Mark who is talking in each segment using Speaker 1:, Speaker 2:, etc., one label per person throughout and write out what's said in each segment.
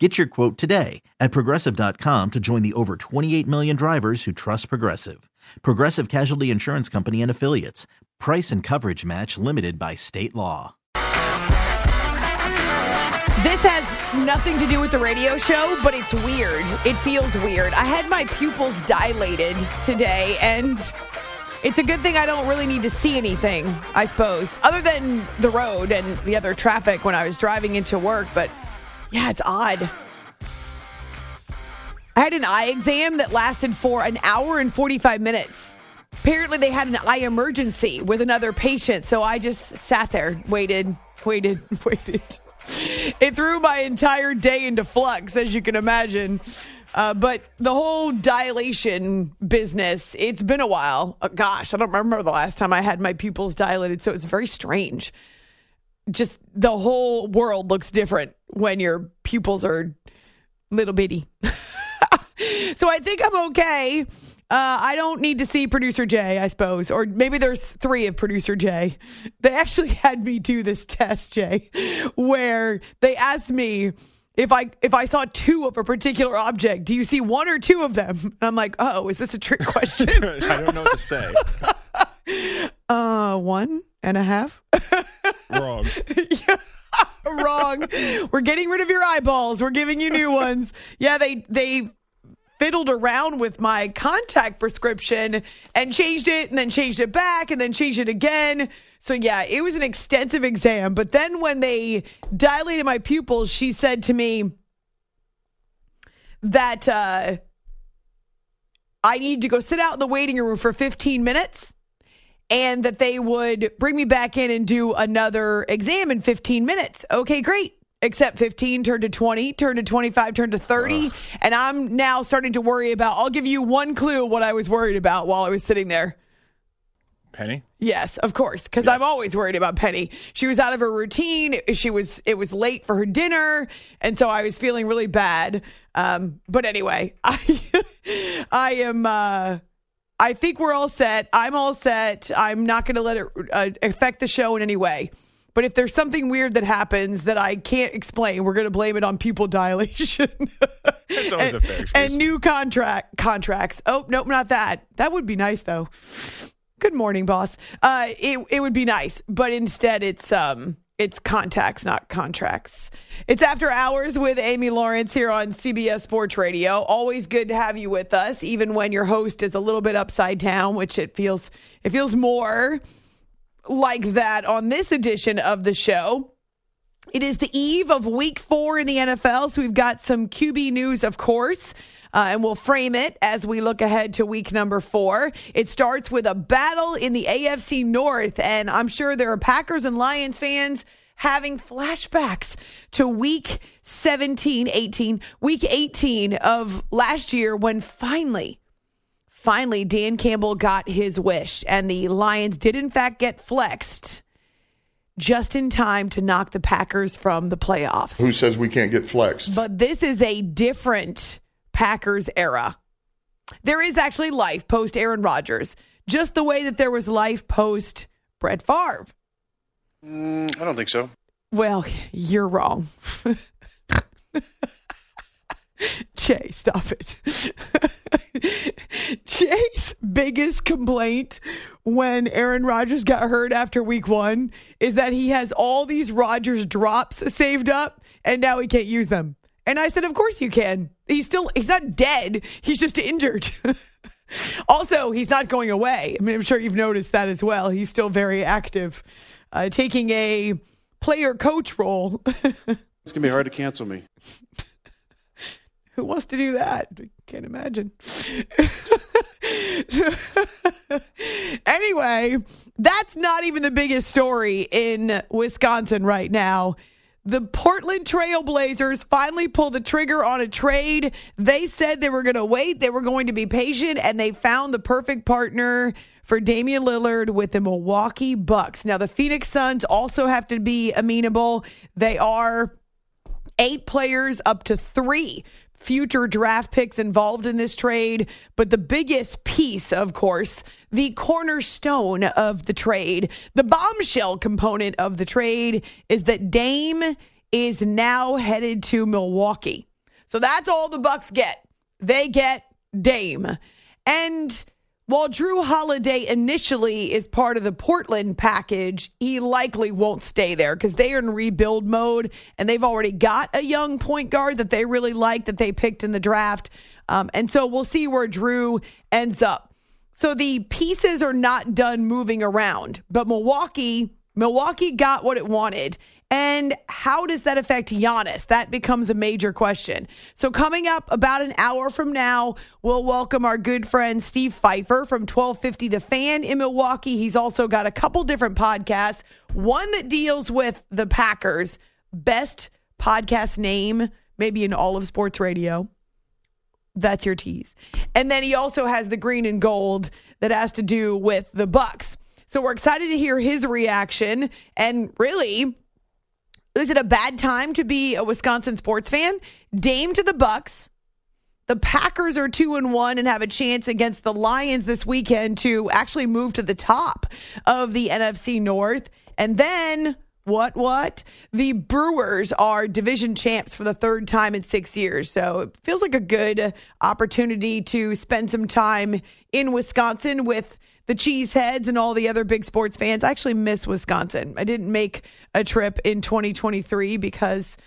Speaker 1: Get your quote today at progressive.com to join the over 28 million drivers who trust Progressive. Progressive Casualty Insurance Company and Affiliates. Price and coverage match limited by state law.
Speaker 2: This has nothing to do with the radio show, but it's weird. It feels weird. I had my pupils dilated today, and it's a good thing I don't really need to see anything, I suppose, other than the road and the other traffic when I was driving into work. But yeah, it's odd. I had an eye exam that lasted for an hour and 45 minutes. Apparently, they had an eye emergency with another patient, so I just sat there, waited, waited, waited. It threw my entire day into flux, as you can imagine. Uh, but the whole dilation business, it's been a while. Uh, gosh, I don't remember the last time I had my pupils dilated, so it's very strange. Just the whole world looks different when your pupils are little bitty. so I think I'm okay. Uh, I don't need to see producer Jay, I suppose, or maybe there's three of producer Jay. They actually had me do this test, Jay, where they asked me if I if I saw two of a particular object. Do you see one or two of them? And I'm like, oh, is this a trick question?
Speaker 3: I don't know what to say.
Speaker 2: uh, one and a half.
Speaker 3: Wrong.
Speaker 2: yeah. Wrong. We're getting rid of your eyeballs. We're giving you new ones. Yeah, they they fiddled around with my contact prescription and changed it and then changed it back and then changed it again. So yeah, it was an extensive exam. But then when they dilated my pupils, she said to me that uh, I need to go sit out in the waiting room for 15 minutes and that they would bring me back in and do another exam in 15 minutes. Okay, great. Except 15 turned to 20 turned to 25 turned to 30 Ugh. and i'm now starting to worry about i'll give you one clue what i was worried about while i was sitting there.
Speaker 3: Penny?
Speaker 2: Yes of course because yes. i'm always worried about penny. She was out of her routine. She was it was late for her dinner and so i was feeling really bad. Um, but anyway i i am uh, i think we're all set i'm all set i'm not going to let it uh, affect the show in any way but if there's something weird that happens that I can't explain, we're going to blame it on pupil dilation.
Speaker 3: and,
Speaker 2: and, new contract contracts. Oh, nope, not that. That would be nice though. Good morning, boss. Uh, it it would be nice, but instead it's um it's contacts, not contracts. It's after hours with Amy Lawrence here on CBS Sports Radio. Always good to have you with us, even when your host is a little bit upside down, which it feels it feels more like that on this edition of the show. It is the eve of week four in the NFL, so we've got some QB news, of course. Uh, and we'll frame it as we look ahead to week number four. It starts with a battle in the AFC North, and I'm sure there are Packers and Lions fans having flashbacks to week 17, 18, week 18 of last year when finally Finally, Dan Campbell got his wish, and the Lions did, in fact, get flexed just in time to knock the Packers from the playoffs.
Speaker 4: Who says we can't get flexed?
Speaker 2: But this is a different Packers era. There is actually life post Aaron Rodgers, just the way that there was life post Brett Favre.
Speaker 4: Mm, I don't think so.
Speaker 2: Well, you're wrong. Jay, stop it. Jay's biggest complaint when Aaron Rodgers got hurt after week one is that he has all these Rodgers drops saved up and now he can't use them. And I said, Of course you can. He's still, he's not dead. He's just injured. also, he's not going away. I mean, I'm sure you've noticed that as well. He's still very active, uh, taking a player coach role.
Speaker 4: It's going to be hard to cancel me.
Speaker 2: Who wants to do that? I can't imagine. anyway, that's not even the biggest story in Wisconsin right now. The Portland Trailblazers finally pulled the trigger on a trade. They said they were going to wait, they were going to be patient, and they found the perfect partner for Damian Lillard with the Milwaukee Bucks. Now, the Phoenix Suns also have to be amenable. They are eight players up to three future draft picks involved in this trade. But the biggest piece, of course, the cornerstone of the trade, the bombshell component of the trade is that Dame is now headed to Milwaukee. So that's all the Bucks get. They get Dame. And while Jrue Holiday initially is part of the Portland package, he likely won't stay there because they are in rebuild mode and they've already got a young point guard that they really like that they picked in the draft. Um, and so we'll see where Drew ends up. So the pieces are not done moving around, but Milwaukee, Milwaukee got what it wanted. And how does that affect Giannis? That becomes a major question. So, coming up about an hour from now, we'll welcome our good friend Steve Pfeiffer from 1250 The Fan in Milwaukee. He's also got a couple different podcasts, one that deals with the Packers, best podcast name, maybe in all of sports radio. That's your tease. And then he also has the green and gold that has to do with the Bucks. So we're excited to hear his reaction and really is it a bad time to be a Wisconsin sports fan? Dame to the Bucks. The Packers are 2 and 1 and have a chance against the Lions this weekend to actually move to the top of the NFC North. And then what what? The Brewers are division champs for the third time in 6 years. So it feels like a good opportunity to spend some time in Wisconsin with the Cheeseheads and all the other big sports fans. I actually miss Wisconsin. I didn't make a trip in 2023 because,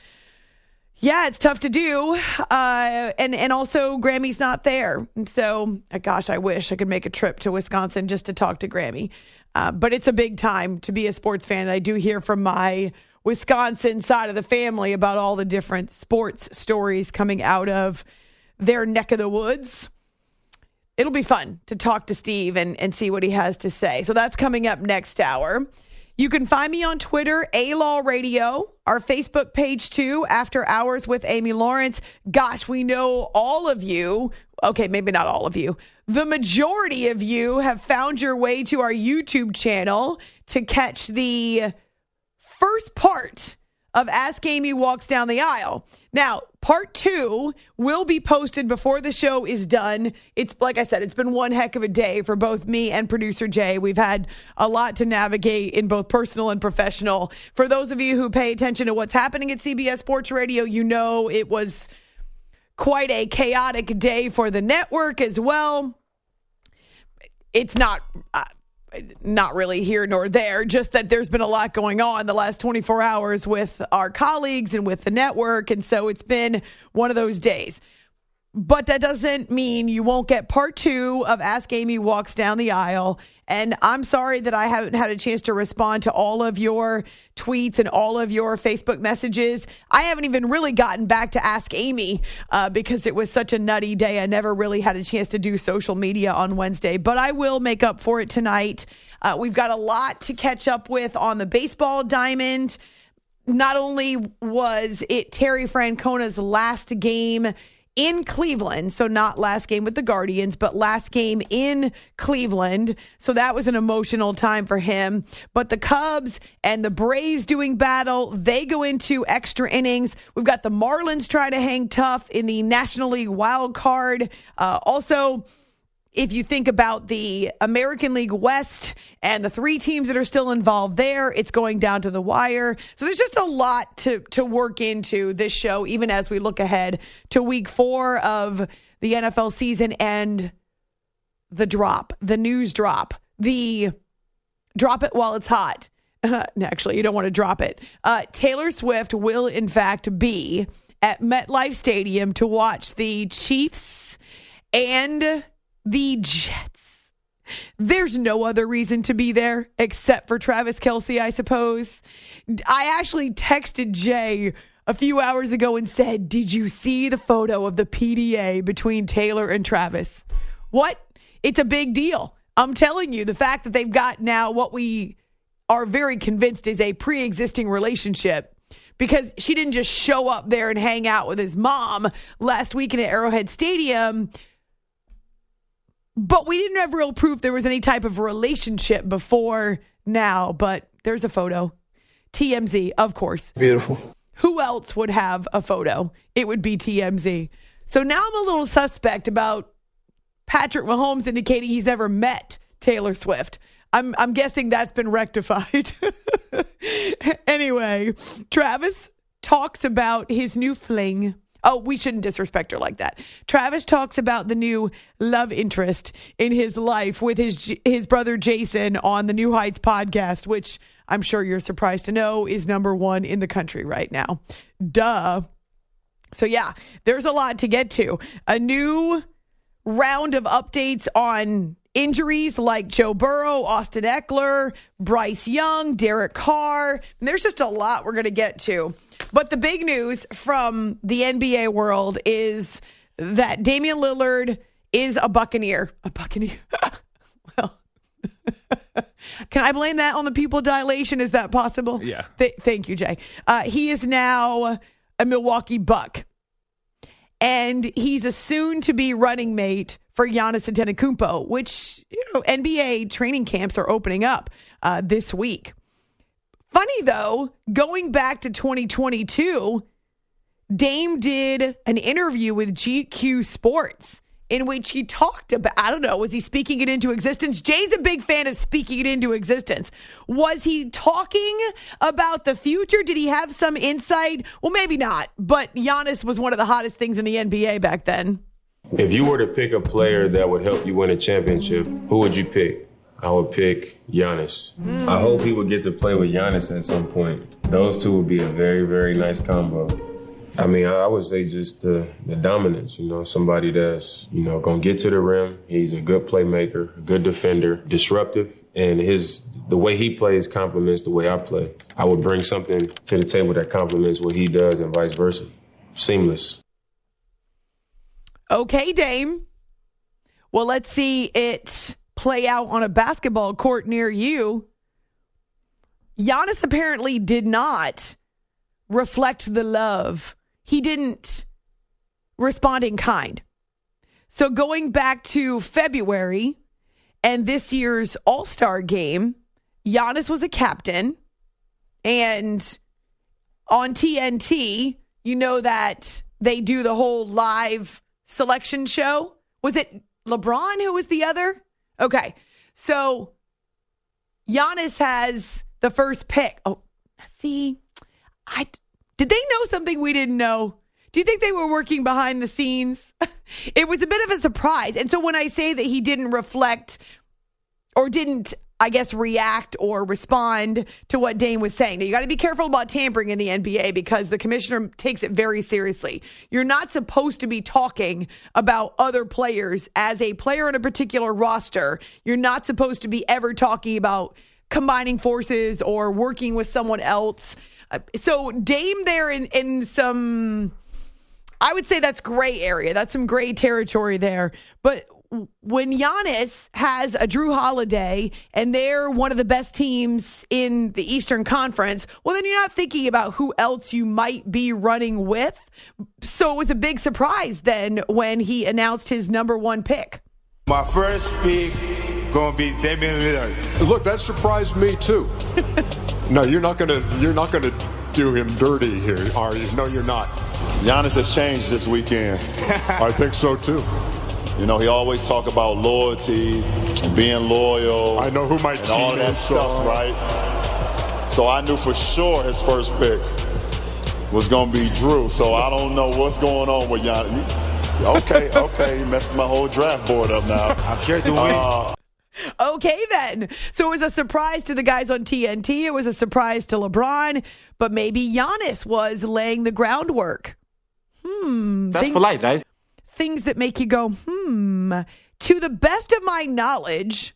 Speaker 2: yeah, it's tough to do. Uh, and, and also, Grammy's not there. And so, uh, gosh, I wish I could make a trip to Wisconsin just to talk to Grammy. Uh, but it's a big time to be a sports fan. And I do hear from my Wisconsin side of the family about all the different sports stories coming out of their neck of the woods it'll be fun to talk to Steve and, and see what he has to say. So that's coming up next hour. You can find me on Twitter, A Law Radio, our Facebook page too, After Hours with Amy Lawrence. Gosh, we know all of you. Okay, maybe not all of you. The majority of you have found your way to our YouTube channel to catch the first part of Ask Amy Walks Down the Aisle. Now, part two will be posted before the show is done. It's like I said, it's been one heck of a day for both me and producer Jay. We've had a lot to navigate in both personal and professional. For those of you who pay attention to what's happening at CBS Sports Radio, you know it was quite a chaotic day for the network as well. It's not. Uh, not really here nor there, just that there's been a lot going on the last 24 hours with our colleagues and with the network. And so it's been one of those days. But that doesn't mean you won't get part two of Ask Amy Walks Down the Aisle. And I'm sorry that I haven't had a chance to respond to all of your tweets and all of your Facebook messages. I haven't even really gotten back to Ask Amy uh, because it was such a nutty day. I never really had a chance to do social media on Wednesday, but I will make up for it tonight. Uh, we've got a lot to catch up with on the baseball diamond. Not only was it Terry Francona's last game in Cleveland. So, not last game with the Guardians, but last game in Cleveland. So, that was an emotional time for him. But the Cubs and the Braves doing battle, they go into extra innings. We've got the Marlins trying to hang tough in the National League wild card. Uh, also, if you think about the American League West and the three teams that are still involved there, it's going down to the wire. So there's just a lot to to work into this show, even as we look ahead to week four of the NFL season and the drop, the news drop, the drop it while it's hot. Actually, you don't want to drop it. Uh, Taylor Swift will, in fact, be at MetLife Stadium to watch the Chiefs and the Jets. There's no other reason to be there except for Travis Kelce, I suppose. I actually texted Jay a few hours ago and said, Did you see the photo of the PDA between Taylor and Travis? What? It's a big deal. I'm telling you, the fact that they've got now what we are very convinced is a pre existing relationship because she didn't just show up there and hang out with his mom last week in Arrowhead Stadium. But we didn't have real proof there was any type of relationship before now. But there's a photo. TMZ, of course.
Speaker 5: Beautiful.
Speaker 2: Who else would have a photo? It would be TMZ. So now I'm a little suspect about Patrick Mahomes indicating he's ever met Taylor Swift. I'm I'm guessing that's been rectified. anyway, Travis talks about his new fling. Oh, we shouldn't disrespect her like that. Travis talks about the new love interest in his life with his his brother Jason on the New Heights podcast, which I'm sure you're surprised to know is number 1 in the country right now. Duh. So yeah, there's a lot to get to. A new round of updates on injuries like Joe Burrow, Austin Ekeler, Bryce Young, Derek Carr. And there's just a lot we're going to get to. But the big news from the NBA world is that Damian Lillard is a Buccaneer. A Buccaneer. well, can I blame that on the pupil dilation? Is that possible?
Speaker 3: Yeah.
Speaker 2: Th- thank you, Jay. Uh, he is now a Milwaukee Buck. And he's a soon to be running mate for Giannis Antetokounmpo, which you know NBA training camps are opening up uh, this week. Funny though, going back to 2022, Dame did an interview with GQ Sports in which he talked about, I don't know, was he speaking it into existence? Jay's a big fan of speaking it into existence. Was he talking about the future? Did he have some insight? Well, maybe not, but Giannis was one of the hottest things in the NBA back then.
Speaker 6: If you were to pick a player that would help you win a championship, who would you pick? I would pick Giannis. Mm. I hope he would get to play with Giannis at some point. Those two would be a very, very nice combo. I mean, I would say just the, the dominance, you know, somebody that's, you know, going to get to the rim. He's a good playmaker, a good defender, disruptive, and his the way he plays complements the way I play. I would bring something to the table that complements what he does and vice versa. Seamless.
Speaker 2: Okay, Dame. Well, let's see it play out on a basketball court near you. Giannis apparently did not reflect the love. He didn't respond in kind. So going back to February and this year's All Star game, Giannis was a captain. And on TNT, you know that they do the whole live selection show. Was it LeBron who was the other? Okay. So Giannis has the first pick. Oh, see, I did they know something we didn't know? Do you think they were working behind the scenes? it was a bit of a surprise. And so when I say that he didn't reflect or didn't I guess, react or respond to what Dame was saying. Now, you got to be careful about tampering in the NBA because the commissioner takes it very seriously. You're not supposed to be talking about other players as a player in a particular roster. You're not supposed to be ever talking about combining forces or working with someone else. Uh, so, Dame there in, in some. I would say that's gray area. That's some gray territory there. But when Giannis has a Jrue Holiday and they're one of the best teams in the Eastern Conference, well, then you're not thinking about who else you might be running with. So it was a big surprise then when he announced his number one pick.
Speaker 7: My first pick gonna be Damian Lillard.
Speaker 8: Look, that surprised me too. no, you're not gonna you're not gonna do him dirty here, are you? No, you're not.
Speaker 7: Giannis has changed this weekend.
Speaker 8: I think so too.
Speaker 5: You know, he always talk about loyalty and being loyal.
Speaker 8: I know who my
Speaker 5: and all that stuff,
Speaker 8: are.
Speaker 5: right? So I knew for sure his first pick was going to be Jrue. So I don't know what's going on with Giannis. Okay, okay, you messed my whole draft board up now.
Speaker 7: I'm sure do
Speaker 5: Uh,
Speaker 2: Okay, then. So it was a surprise to the guys on TNT. It was a surprise to LeBron, but maybe Giannis was laying the groundwork. Hmm.
Speaker 7: That's
Speaker 2: things,
Speaker 7: polite, right?
Speaker 2: Things that make you go, hmm. To the best of my knowledge,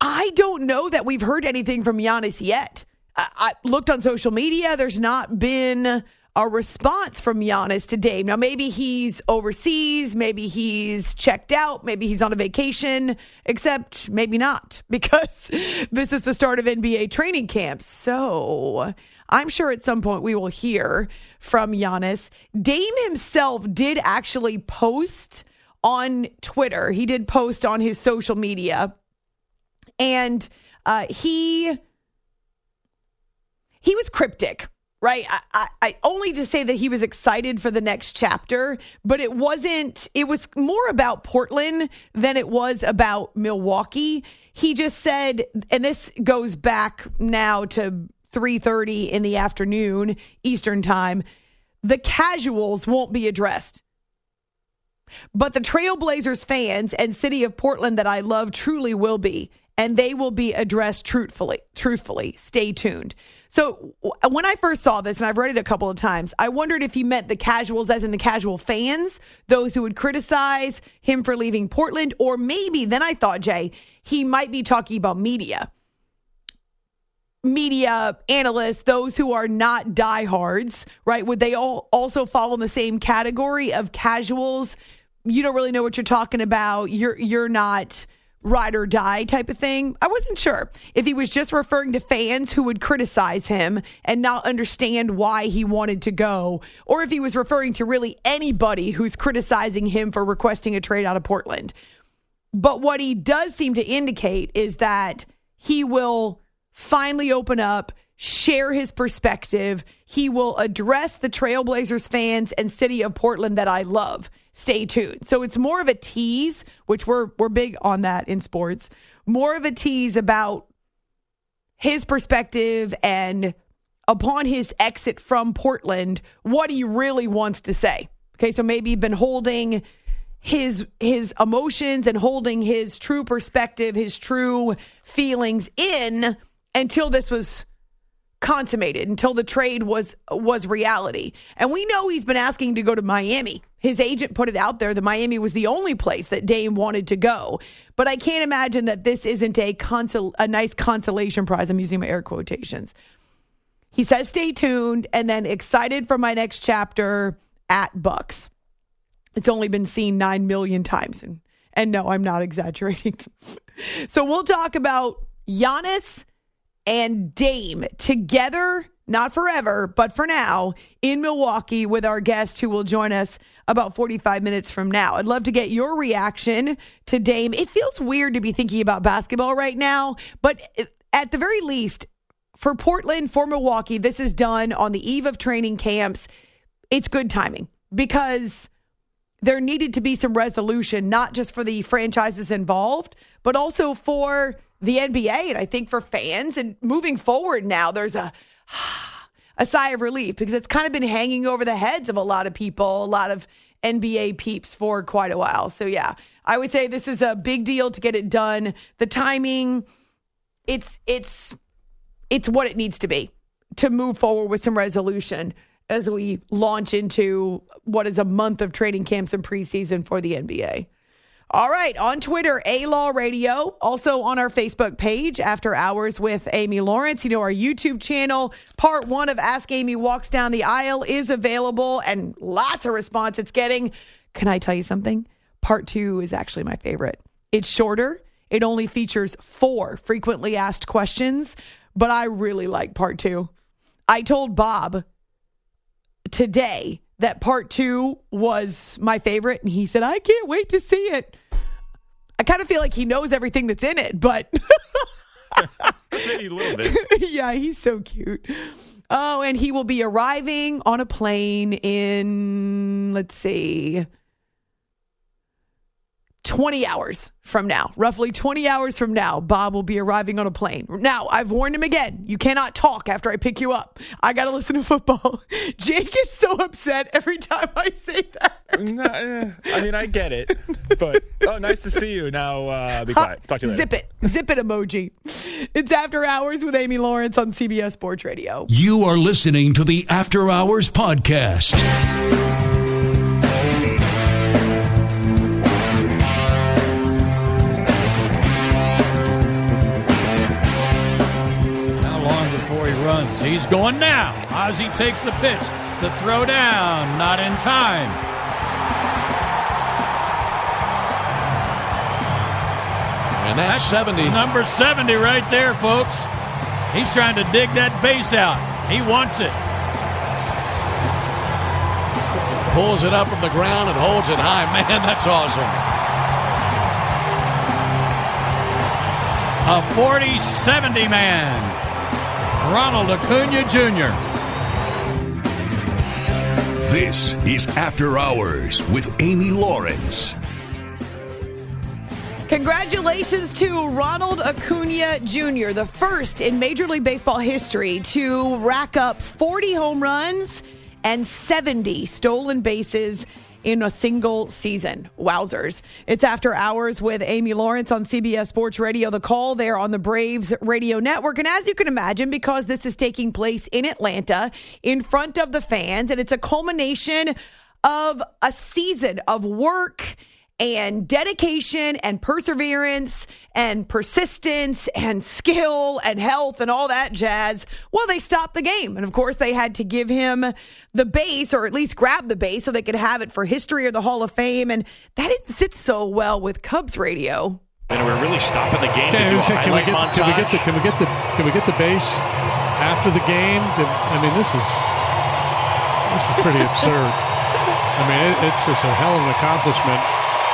Speaker 2: I don't know that we've heard anything from Giannis yet. I, I looked on social media. There's not been a response from Giannis to Dame. Now, maybe he's overseas. Maybe he's checked out. Maybe he's on a vacation, except maybe not because this is the start of NBA training camp. So I'm sure at some point we will hear from Giannis. Dame himself did actually post on Twitter, he did post on his social media, and uh, he he was cryptic right? I, I, I only to say that he was excited for the next chapter but it wasn't it was more about portland than it was about milwaukee. He just said and this goes back now to 3.30 in the afternoon eastern time the casuals won't be addressed. But the trailblazers fans and city of portland that i love truly will be and they will be addressed truthfully truthfully. Stay tuned. So when I first saw this, and I've read it a couple of times, I wondered if he meant the casuals, as in the casual fans, those who would criticize him for leaving Portland, or maybe then I thought, Jay, he might be talking about media. Media analysts, those who are not diehards, right? Would they all also fall in the same category of casuals? You don't really know what you're talking about. You're you're not ride or die type of thing. I wasn't sure if he was just referring to fans who would criticize him and not understand why he wanted to go, or if he was referring to really anybody who's criticizing him for requesting a trade out of Portland. But what he does seem to indicate is that he will finally open up, share his perspective. He will address the Trailblazers fans and city of Portland that I love stay tuned. So it's more of a tease, which we're we're big on that in sports. More of a tease about his perspective and upon his exit from Portland, what he really wants to say. Okay, so maybe he's been holding his his emotions and holding his true perspective, his true feelings in until this was consummated until the trade was was reality. And we know he's been asking to go to Miami. His agent put it out there that Miami was the only place that Dame wanted to go. But I can't imagine that this isn't a consol- a nice consolation prize. I'm using my air quotations. He says stay tuned and then excited for my next chapter at Bucks. It's only been seen 9 million times and and no, I'm not exaggerating. so we'll talk about Giannis and Dame together, not forever, but for now, in Milwaukee with our guest who will join us about 45 minutes from now. I'd love to get your reaction to Dame. It feels weird to be thinking about basketball right now, but at the very least, for Portland, for Milwaukee, this is done on the eve of training camps. It's good timing because there needed to be some resolution, not just for the franchises involved, but also for the NBA and I think for fans and moving forward now there's a a sigh of relief because it's kind of been hanging over the heads of a lot of people, a lot of NBA peeps for quite a while. So yeah, I would say this is a big deal to get it done. The timing it's it's it's what it needs to be to move forward with some resolution as we launch into what is a month of training camps and preseason for the NBA. All right, on Twitter, A Law Radio, also on our Facebook page, After Hours with Amy Lawrence. You know, our YouTube channel, part one of Ask Amy Walks Down the Aisle is available and lots of response it's getting. Can I tell you something? Part two is actually my favorite. It's shorter, it only features four frequently asked questions, but I really like part two. I told Bob today that part two was my favorite, and he said, I can't wait to see it. I kind of feel like he knows everything that's in it, but
Speaker 3: Maybe a little bit.
Speaker 2: yeah, he's so cute. Oh, and he will be arriving on a plane in, let's see, 20 hours from now, roughly 20 hours from now, Bob will be arriving on a plane. Now, I've warned him again. You cannot talk after I pick you up. I got to listen to football. Jake gets so upset every time I say that.
Speaker 3: I mean, I get it, but oh, nice to see you. Now, uh, be quiet. Talk to you later.
Speaker 2: Zip it. Zip it emoji. It's After Hours with Amy Lawrence on CBS Sports Radio.
Speaker 9: You are listening to the After Hours Podcast.
Speaker 10: Runs? He's going now. Ozzie takes the pitch. The throw down, not in time.
Speaker 11: And that's, 70.
Speaker 10: Number 70 right there, folks. He's trying to dig that base out. He wants it.
Speaker 11: Pulls it up from the ground and holds it high. Man, that's awesome.
Speaker 10: A 40 70 man. Ronald Acuna Jr.
Speaker 9: This is After Hours with Amy Lawrence.
Speaker 2: Congratulations to Ronald Acuna Jr., the first in Major League Baseball history to rack up 40 home runs and 70 stolen bases in a single season. Wowzers. It's After Hours with Amy Lawrence on CBS Sports Radio. The call there on the Braves radio network. And as you can imagine, because this is taking place in Atlanta in front of the fans, and it's a culmination of a season of work and dedication and perseverance and persistence and skill and health and all that jazz. Well, they stopped the game. And of course, they had to give him the base or at least grab the base so they could have it for history or the Hall of Fame. And that didn't sit so well with Cubs radio.
Speaker 12: And we're really stopping the game.
Speaker 13: Can,
Speaker 12: to do a
Speaker 13: can, we
Speaker 12: highlight
Speaker 13: get, can we get the can we get the can we get the base after the game? To- I mean, this is this is pretty absurd. I mean, it, it's just a hell of an accomplishment.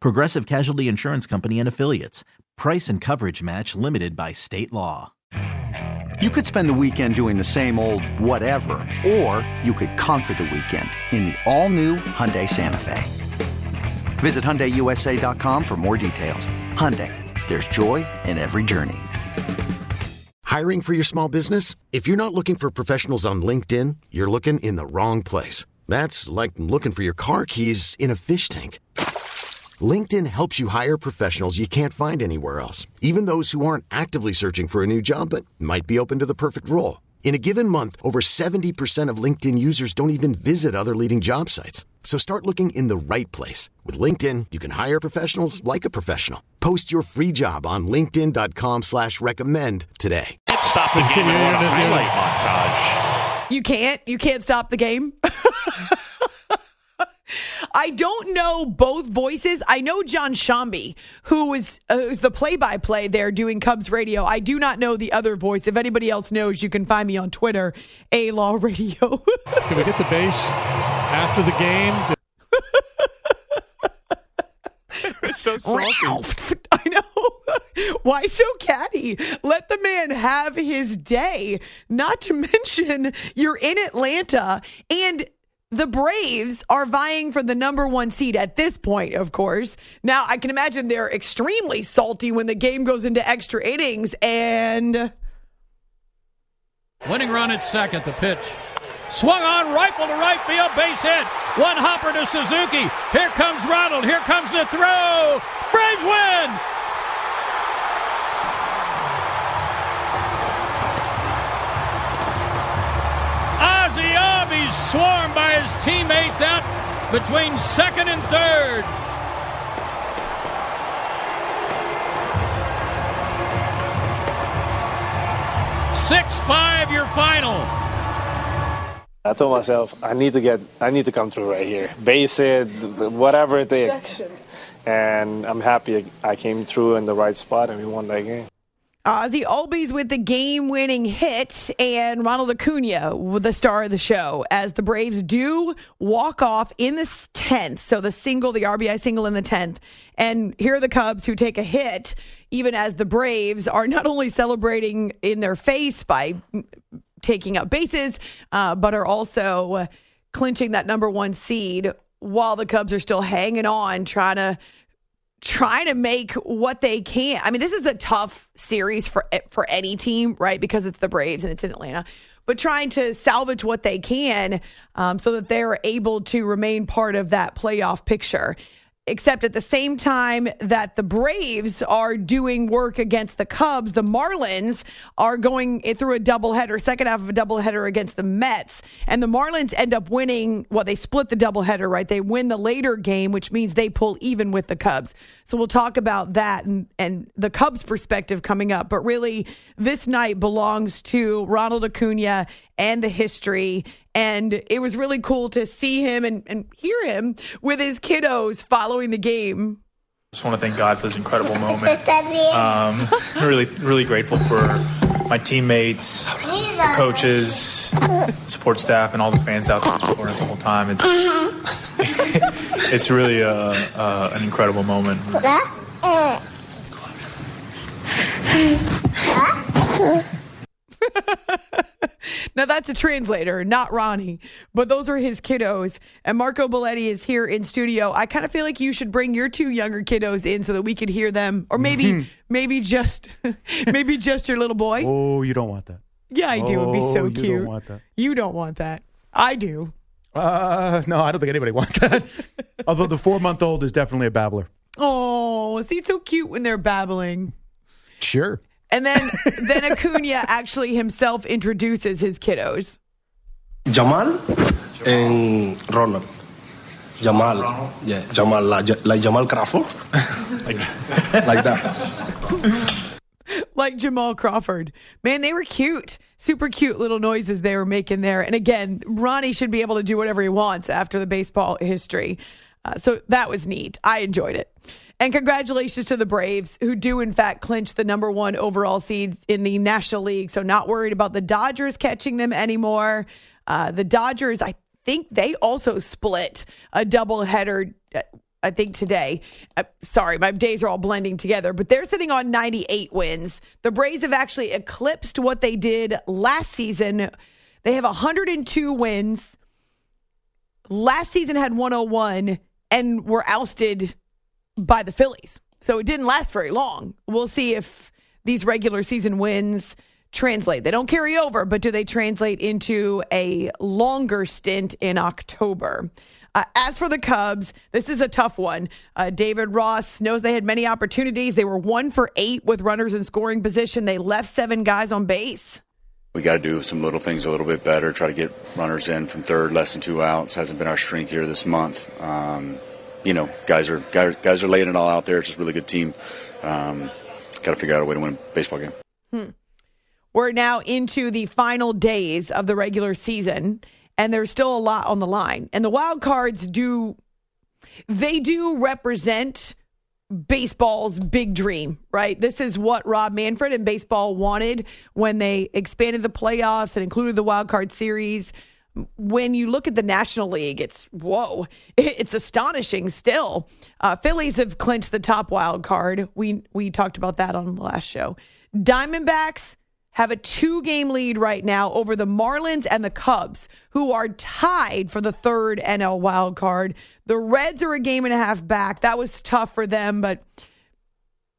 Speaker 1: Progressive Casualty Insurance Company and Affiliates. Price and coverage match limited by state law.
Speaker 14: You could spend the weekend doing the same old whatever, or you could conquer the weekend in the all-new Hyundai Santa Fe. Visit HyundaiUSA.com for more details. Hyundai, there's joy in every journey.
Speaker 15: Hiring for your small business? If you're not looking for professionals on LinkedIn, you're looking in the wrong place. That's like looking for your car keys in a fish tank. LinkedIn helps you hire professionals you can't find anywhere else, even those who aren't actively searching for a new job but might be open to the perfect role. In a given month, over 70% of LinkedIn users don't even visit other leading job sites. So start looking in the right place. With LinkedIn, you can hire professionals like a professional. Post your free job on linkedin.com slash recommend today.
Speaker 12: stop the game and run a highlight montage.
Speaker 2: You can't. You can't stop the game. I don't know both voices. I know Jon Sciambi, who was uh, who's the play-by-play there doing Cubs radio. I do not know the other voice. If anybody else knows, you can find me on Twitter, A Law Radio.
Speaker 13: Can we get the base after the game?
Speaker 3: It's so salty.
Speaker 2: I know. Why so catty? Let the man have his day. Not to mention, you're in Atlanta and the Braves are vying for the number one seed at this point, of course. Now, I can imagine they're extremely salty when the game goes into extra innings and.
Speaker 10: Winning run at second, the pitch. Swung on, rifle to right field, base hit. One hopper to Suzuki. Here comes Ronald. Here comes the throw. Braves win. Albies swarmed by his teammates out between second and third. Six five, your final.
Speaker 16: I told myself I need to get I need to come through right here. Base it, whatever it takes. and I'm happy I came through in the right spot and we won that game.
Speaker 2: Ozzie Albies with the game winning hit, and Ronald Acuna, the star of the show, as the Braves do walk off in the 10th. So the single, the RBI single in the 10th. And here are the Cubs who take a hit, even as the Braves are not only celebrating in their face by taking up bases, uh, but are also clinching that number one seed while the Cubs are still hanging on, trying to trying to make what they can. I mean, this is a tough series for for any team, right? Because it's the Braves and it's in Atlanta. But trying to salvage what they can um, so that they're able to remain part of that playoff picture except at the same time that the Braves are doing work against the Cubs, the Marlins are going through a doubleheader, second half of a doubleheader against the Mets. And the Marlins end up winning, well, they split the doubleheader, right? They win the later game, which means they pull even with the Cubs. So we'll talk about that and, and the Cubs' perspective coming up. But really, this night belongs to Ronald Acuna and the history. And it was really cool to see him and, and hear him with his kiddos following the game.
Speaker 17: Just want to thank God for this incredible moment. Um, really, really grateful for my teammates, coaches, support staff, and all the fans out there supporting us the whole time. It's it's really a, a, an incredible moment.
Speaker 2: now that's a translator, not Ronnie, but those are his kiddos. And Marco Belletti is here in studio. I kind of feel like you should bring your two younger kiddos in so that we could hear them, or maybe, mm-hmm. maybe just, maybe just your little boy.
Speaker 18: Oh, you don't want that.
Speaker 2: Yeah, I do. It'd be so
Speaker 18: oh,
Speaker 2: cute.
Speaker 18: You don't want that.
Speaker 2: You don't want that. I do.
Speaker 18: Uh, no, I don't think anybody wants that. Although the four month old is definitely a babbler.
Speaker 2: Oh, see, it's so cute when they're babbling.
Speaker 18: Sure.
Speaker 2: And then then Acuna actually himself introduces his kiddos.
Speaker 19: Jamal and Ronald. Jamal, yeah, Jamal, like, like Jamal Crawford, like, like that.
Speaker 2: like Jamal Crawford. Man, they were cute. Super cute little noises they were making there. And again, Ronnie should be able to do whatever he wants after the baseball history. Uh, so that was neat. I enjoyed it. And congratulations to the Braves, who do, in fact, clinch the number one overall seed in the National League. So, not worried about the Dodgers catching them anymore. Uh, the Dodgers, I think they also split a doubleheader. Uh, I think today. Uh, sorry, my days are all blending together, but they're sitting on 98 wins. The Braves have actually eclipsed what they did last season. They have 102 wins. Last season had 101 and were ousted by the Phillies. So it didn't last very long. We'll see if these regular season wins translate. They don't carry over, but do they translate into a longer stint in October? Uh, as for the Cubs, this is a tough one. Uh, David Ross knows they had many opportunities. They were one for eight with runners in scoring position. They left seven guys on base.
Speaker 20: We got to do some little things a little bit better. Try to get runners in from third, less than two outs. Hasn't been our strength here this month. Um, you know, guys are guys, guys are laying it all out there. It's just a really good team. Um, got to figure out a way to win a baseball game.
Speaker 2: Hmm. We're now into the final days of the regular season, and there's still a lot on the line. And the wild cards do they do represent baseball's big dream, right? This is what Rob Manfred and baseball wanted when they expanded the playoffs and included the wild card series when you look at the National League, it's whoa, it's astonishing. Still, uh, Phillies have clinched the top wild card. We we talked about that on the last show. Diamondbacks have a two game lead right now over the Marlins and the Cubs, who are tied for the third NL wild card. The Reds are a game and a half back. That was tough for them, but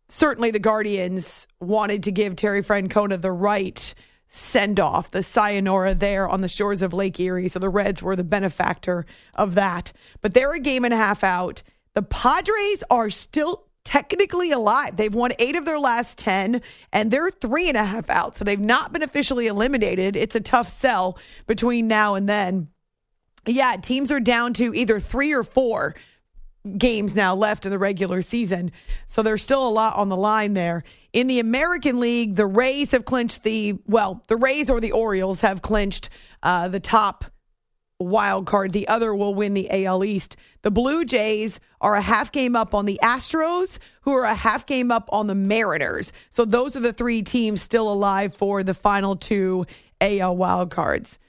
Speaker 2: certainly the Guardians wanted to give Terry Francona the right send off, the sayonara there on the shores of Lake Erie. So the Reds were the benefactor of that. But they're a game and a half out. The Padres are still technically alive. They've won eight of their last 10, and they're three and a half out. So they've not been officially eliminated. It's a tough sell between now and then. Yeah, teams are down to either three or four games now left in the regular season. So there's still a lot on the line there. In the American League, the Rays have clinched the, well, the Rays or the Orioles have clinched uh, the top wild card. The other will win the AL East. The Blue Jays are a half game up on the Astros, who are a half game up on the Mariners. So those are the three teams still alive for the final two AL wild cards.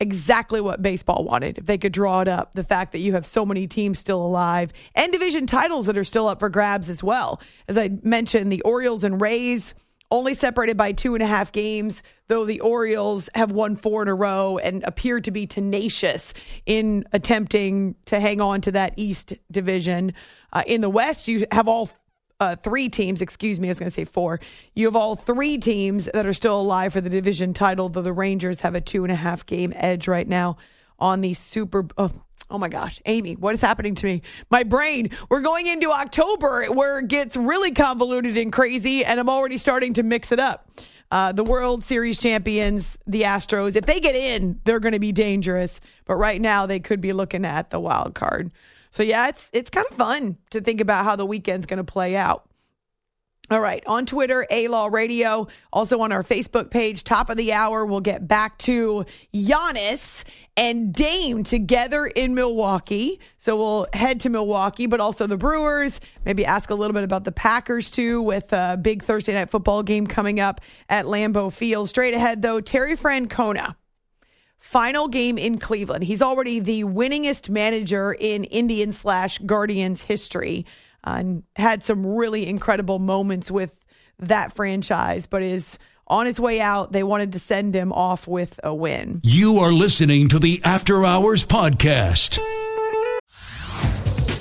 Speaker 2: Exactly what baseball wanted. If they could draw it up, the fact that you have so many teams still alive and division titles that are still up for grabs as well. As I mentioned, the Orioles and Rays only separated by two and a half games, though the Orioles have won four in a row and appear to be tenacious in attempting to hang on to that East division. Uh, in the West, you have all uh, three teams, excuse me, I was going to say four. You have all three teams that are still alive for the division title, though the Rangers have a two and a half game edge right now on the Super. Oh, oh my gosh, Amy, what is happening to me? My brain. We're going into October where it gets really convoluted and crazy, and I'm already starting to mix it up. Uh, the World Series champions, the Astros, if they get in, they're going to be dangerous. But right now, they could be looking at the wild card. So yeah, it's it's kind of fun to think about how the weekend's going to play out. All right, on Twitter, A Law Radio, also on our Facebook page, top of the hour, we'll get back to Giannis and Dame together in Milwaukee. So we'll head to Milwaukee, but also the Brewers, maybe ask a little bit about the Packers too, with a big Thursday night football game coming up at Lambeau Field. Straight ahead, though, Terry Francona final game in Cleveland. He's already the winningest manager in Indian slash Guardians history uh, and had some really incredible moments with that franchise, but is on his way out. They wanted to send him off with a win.
Speaker 9: You are listening to the After Hours Podcast.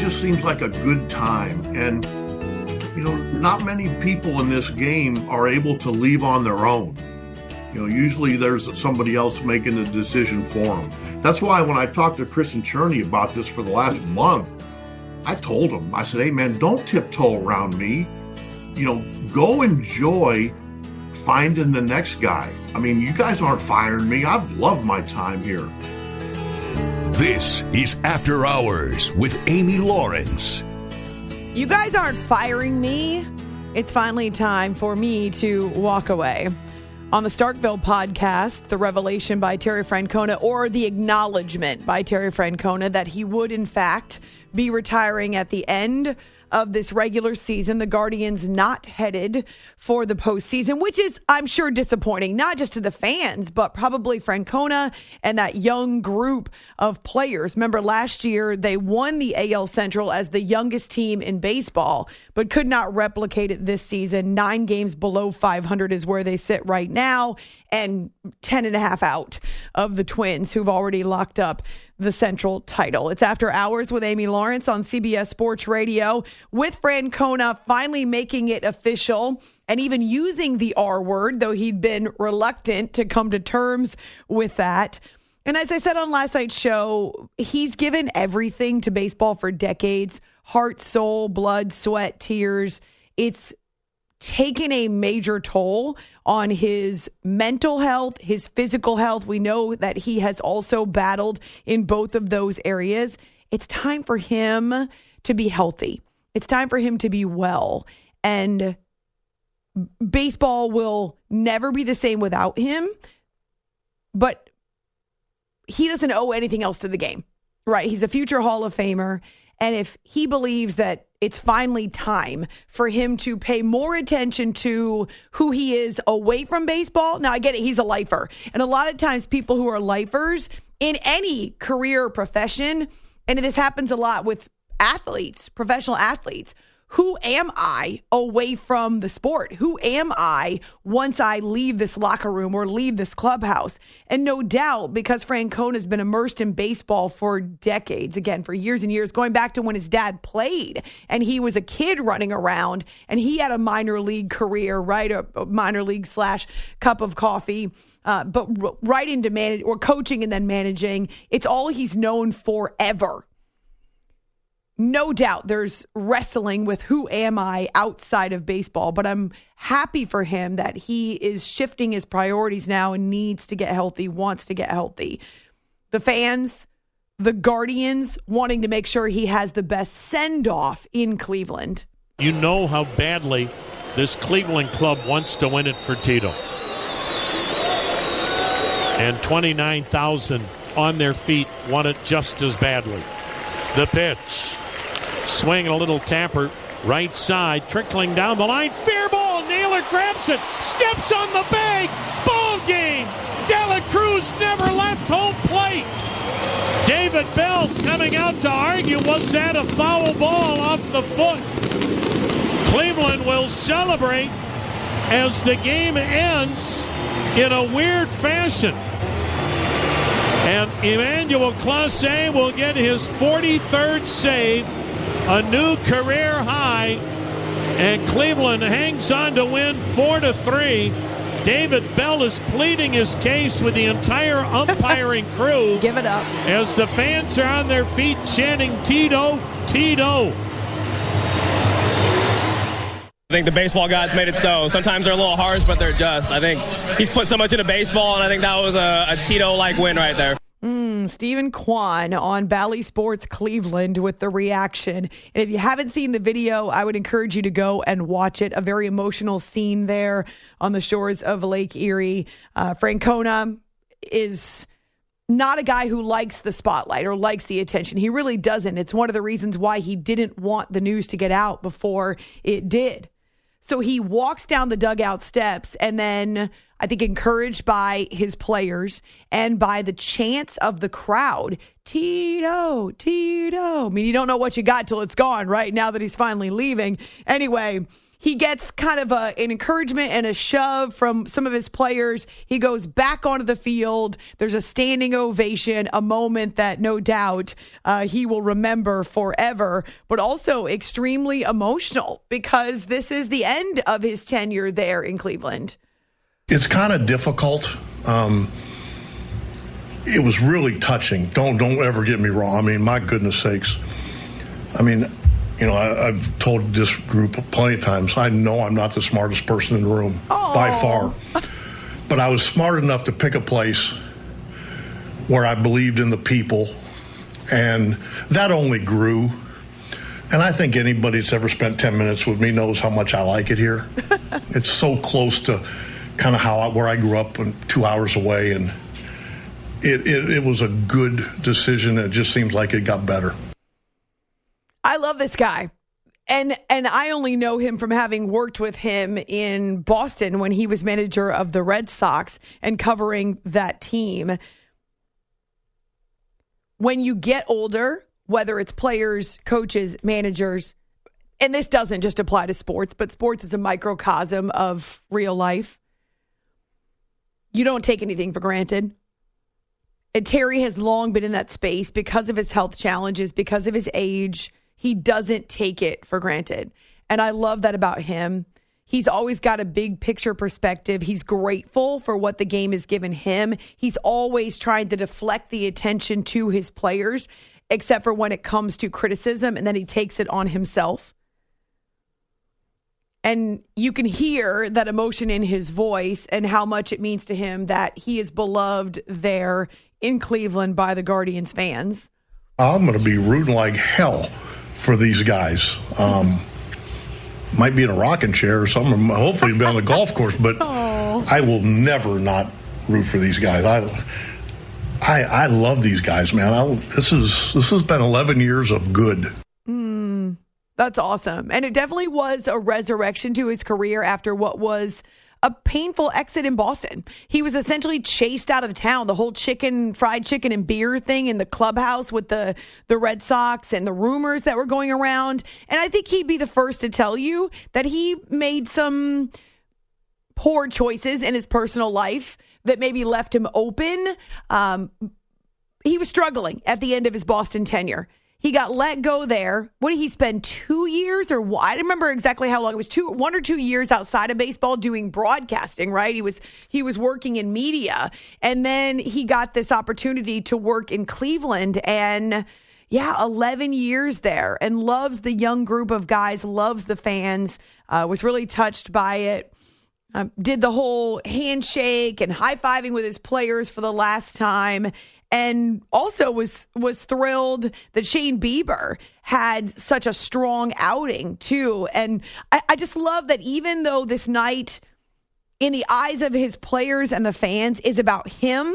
Speaker 21: Just seems like a good time. And, you know, not many people in this game are able to leave on their own. You know, usually there's somebody else making the decision for them. That's why when I talked to Chris and Chernoff about this for the last month, I told him, I said, hey man, don't tiptoe around me. You know, go enjoy finding the next guy. I mean, you guys aren't firing me. I've loved my time here.
Speaker 9: This is After Hours with Amy Lawrence.
Speaker 2: You guys aren't firing me. It's finally time for me to walk away. On the Starkville podcast, the revelation by Terry Francona, or the acknowledgement by Terry Francona that he would, in fact, be retiring at the end of this regular season. The Guardians not headed for the postseason, which is, I'm sure, disappointing, not just to the fans, but probably Francona and that young group of players. Remember, last year they won the AL Central as the youngest team in baseball, but could not replicate it this season. Nine games below 500 is where they sit right now, and 10 and a half out of the Twins, who've already locked up the Central title. It's After Hours with Amy Lawrence on CBS Sports Radio with Francona finally making it official and even using the R word, though he'd been reluctant to come to terms with that. And as I said on last night's show, he's given everything to baseball for decades heart, soul, blood, sweat, tears. It's taken a major toll on his mental health, his physical health. We know that he has also battled in both of those areas. It's time for him to be healthy. It's time for him to be well. And baseball will never be the same without him. But he doesn't owe anything else to the game, right? He's a future Hall of Famer. And if he believes that it's finally time for him to pay more attention to who he is away from baseball. Now, I get it, he's a lifer. And a lot of times, people who are lifers in any career or profession, and this happens a lot with athletes, professional athletes, who am I away from the sport? Who am I once I leave this locker room or leave this clubhouse? And no doubt, because Francona has been immersed in baseball for decades, again, for years and years, going back to when his dad played and he was a kid running around and he had a minor league career, right? A, minor league slash cup of coffee. Uh, but right into manage or coaching and then managing, it's all he's known forever no doubt there's wrestling with who am I outside of baseball, but I'm happy for him that he is shifting his priorities now and needs to get healthy, wants to get healthy. The fans, the Guardians wanting to make sure he has the best send off in Cleveland.
Speaker 10: You know how badly this Cleveland club wants to win it for Tito. And 29,000 on their feet want it just as badly. The pitch. Swing and a little tapper. Right side, trickling down the line. Fair ball. Naylor grabs it. Steps on the bag. Ball game. De La Cruz never left home plate. David Bell coming out to argue was that a foul ball off the foot? Cleveland will celebrate as the game ends in a weird fashion. And Emmanuel Clase will get his 43rd save a new career high, and Cleveland hangs on to win four to three. David Bell is pleading his case with the entire umpiring crew.
Speaker 2: Give it up.
Speaker 10: As the fans are on their feet chanting Tito, Tito.
Speaker 22: I think the baseball gods made it so. Sometimes they're a little harsh, but they're just. I think he's put so much into baseball, and I think that was a, a Tito like win right there.
Speaker 2: Mm, Steven Kwan on Bally Sports Cleveland with the reaction. And if you haven't seen the video, I would encourage you to go and watch it. A very emotional scene there on the shores of Lake Erie. Uh, Francona is not a guy who likes the spotlight or likes the attention. He really doesn't. It's one of the reasons why he didn't want the news to get out before it did. So he walks down the dugout steps and then I think encouraged by his players and by the chants of the crowd. Tito, Tito. I mean, you don't know what you got till it's gone, right? Now that he's finally leaving. Anyway, he gets kind of a, an encouragement and a shove from some of his players. He goes back onto the field. There's a standing ovation, a moment that no doubt uh, he will remember forever, but also extremely emotional because this is the end of his tenure there in Cleveland.
Speaker 23: It's kind of difficult. Um, it was really touching. Don't don't ever get me wrong. I mean, my goodness sakes. I mean, you know, I, have told this group plenty of times. I know I'm not the smartest person in the room by far, but I was smart enough to pick a place where I believed in the people, and that only grew. And I think anybody that's ever spent 10 minutes with me knows how much I like it here. it's so close to kind of how I, where I grew up, and two hours away, and it, it, it was a good decision. It just seems like it got better.
Speaker 2: I love this guy. And and I only know him from having worked with him in Boston when he was manager of the Red Sox and covering that team. When you get older, whether it's players, coaches, managers, and this doesn't just apply to sports, but sports is a microcosm of real life. You don't take anything for granted. And Terry has long been in that space because of his health challenges, because of his age. He doesn't take it for granted. And I love that about him. He's always got a big picture perspective. He's grateful for what the game has given him. He's always trying to deflect the attention to his players, except for when it comes to criticism, and then he takes it on himself. And you can hear that emotion in his voice and how much it means to him that he is beloved there in Cleveland by the Guardians fans.
Speaker 23: I'm going to be rooting like hell for these guys. Um, might be in a rocking chair or something. Hopefully, be on the golf course. But Aww. I will never not root for these guys. I, I, I love these guys, man. I, this is this has been 11 years of good.
Speaker 2: That's awesome, and it definitely was a resurrection to his career after what was a painful exit in Boston. He was essentially chased out of town. The whole chicken, fried chicken and beer thing in the clubhouse with the, the Red Sox and the rumors that were going around. And I think he'd be the first to tell you that he made some poor choices in his personal life that maybe left him open. Um, he was struggling at the end of his Boston tenure. He got let go there. What did he spend two years or I don't remember exactly how long. It was two, one or two years outside of baseball doing broadcasting. Right? He was he was working in media, and then he got this opportunity to work in Cleveland and. Yeah, 11 years there and loves the young group of guys, loves the fans, uh, was really touched by it. Um, did the whole handshake and high fiving with his players for the last time and also was was thrilled that Shane Bieber had such a strong outing too. And I, I just love that even though this night, in the eyes of his players and the fans, is about him,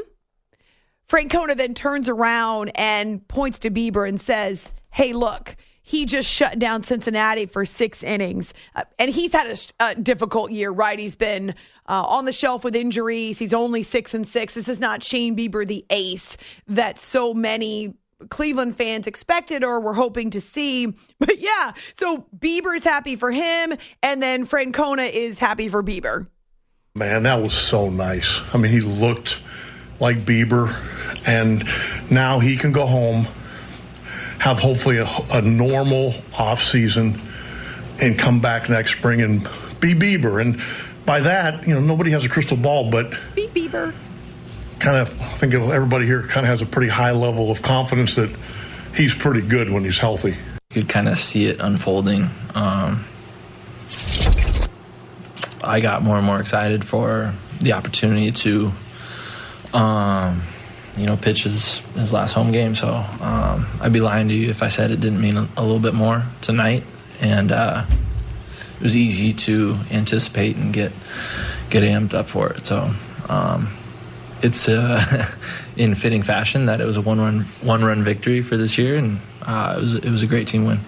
Speaker 2: Francona then turns around and points to Bieber and says, "Hey, look." He just shut down Cincinnati for six innings. Uh, and he's had a, a, difficult year, right? He's been uh, on the shelf with injuries. He's only six and six. This is not Shane Bieber, the ace that so many Cleveland fans expected or were hoping to see. But yeah, so Bieber's happy for him, and then Francona is happy for Bieber.
Speaker 23: Man, that was so nice. I mean, he looked like Bieber, and now he can go home have hopefully a, a normal off season and come back next spring and be Bieber. And by that, you know, nobody has a crystal ball, but
Speaker 2: be Bieber.
Speaker 23: Kind of, I think everybody here kind of has a pretty high level of confidence that he's pretty good when he's healthy.
Speaker 24: You could kind of see it unfolding. Um, I got more and more excited for the opportunity to. Um, you know, pitch his, his last home game. So um, I'd be lying to you if I said it didn't mean a, little bit more tonight. And uh, it was easy to anticipate and get get amped up for it. So um, it's uh, in fitting fashion that it was a one run one run victory for this year, and uh, it was it was a great team win.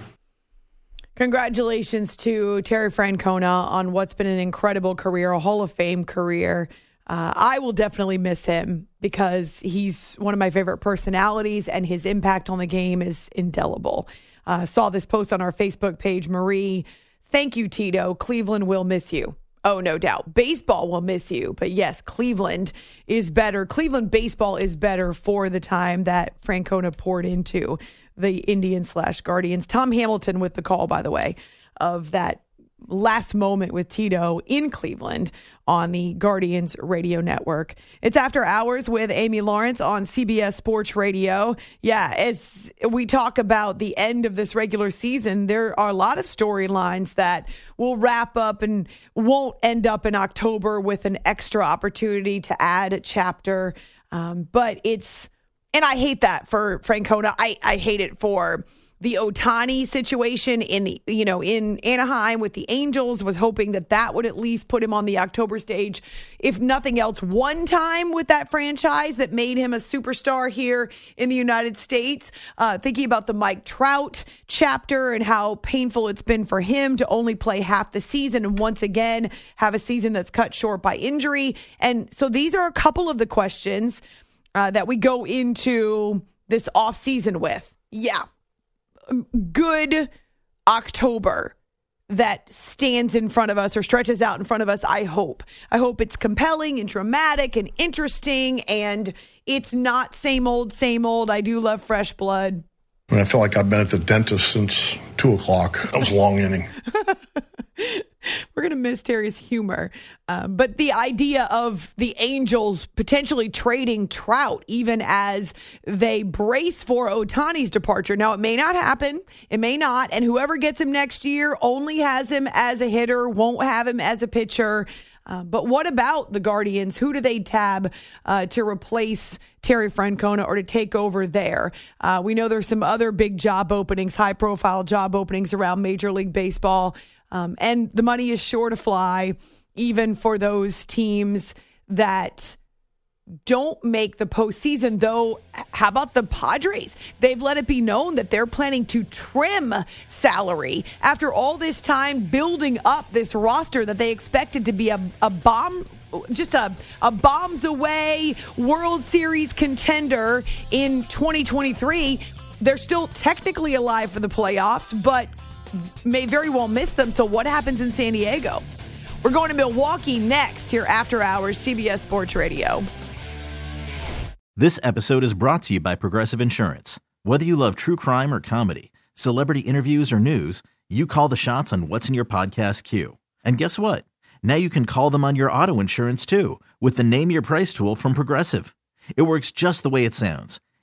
Speaker 2: Congratulations to Terry Francona on what's been an incredible career, a Hall of Fame career. Uh, I will definitely miss him because he's one of my favorite personalities and his impact on the game is indelible. Uh, saw this post on our Facebook page. Marie, thank you, Tito. Cleveland will miss you. Oh, no doubt. Baseball will miss you. But yes, Cleveland is better. Cleveland baseball is better for the time that Francona poured into the Indians slash Guardians. Tom Hamilton with the call, by the way, of that last moment with Tito in Cleveland on the Guardians radio network. It's after hours with Amy Lawrence on CBS Sports Radio. Yeah, as we talk about the end of this regular season, there are a lot of storylines that will wrap up and won't end up in October with an extra opportunity to add a chapter. Um, but it's, and I hate that for Francona. I, I hate it for the Ohtani situation in the you know in Anaheim with the Angels was hoping that that would at least put him on the October stage if nothing else one time with that franchise that made him a superstar here in the United States. Uh, thinking about the Mike Trout chapter and how painful it's been for him to only play half the season and once again have a season that's cut short by injury. And so these are a couple of the questions uh, that we go into this off season with. Yeah good October that stands in front of us or stretches out in front of us. I hope. I hope it's compelling and dramatic and interesting and it's not same old, same old. I do love fresh blood.
Speaker 23: I, mean, I feel like I've been at the dentist since two o'clock. That was a long inning.
Speaker 2: We're going to miss Terry's humor. Uh, but the idea of the Angels potentially trading Trout, even as they brace for Ohtani's departure. Now, it may not happen. It may not. And whoever gets him next year only has him as a hitter, won't have him as a pitcher. Uh, but what about the Guardians? Who do they tab uh, to replace Terry Francona or to take over there? Uh, we know there's some other big job openings, high profile job openings around Major League Baseball. Um, and the money is sure to fly, even for those teams that don't make the postseason. Though, how about the Padres? They've let it be known that they're planning to trim salary after all this time building up this roster that they expected to be a, a bomb just a, a bombs away World Series contender in 2023. They're still technically alive for the playoffs, but may very well miss them. So, what happens in San Diego? We're going to Milwaukee next here after hours, CBS Sports Radio.
Speaker 1: This episode is brought to you by Progressive Insurance. Whether you love true crime or comedy, celebrity interviews or news, you call the shots on what's in your podcast queue. And guess what? Now you can call them on your auto insurance too with the Name Your Price tool from Progressive. It works just the way it sounds.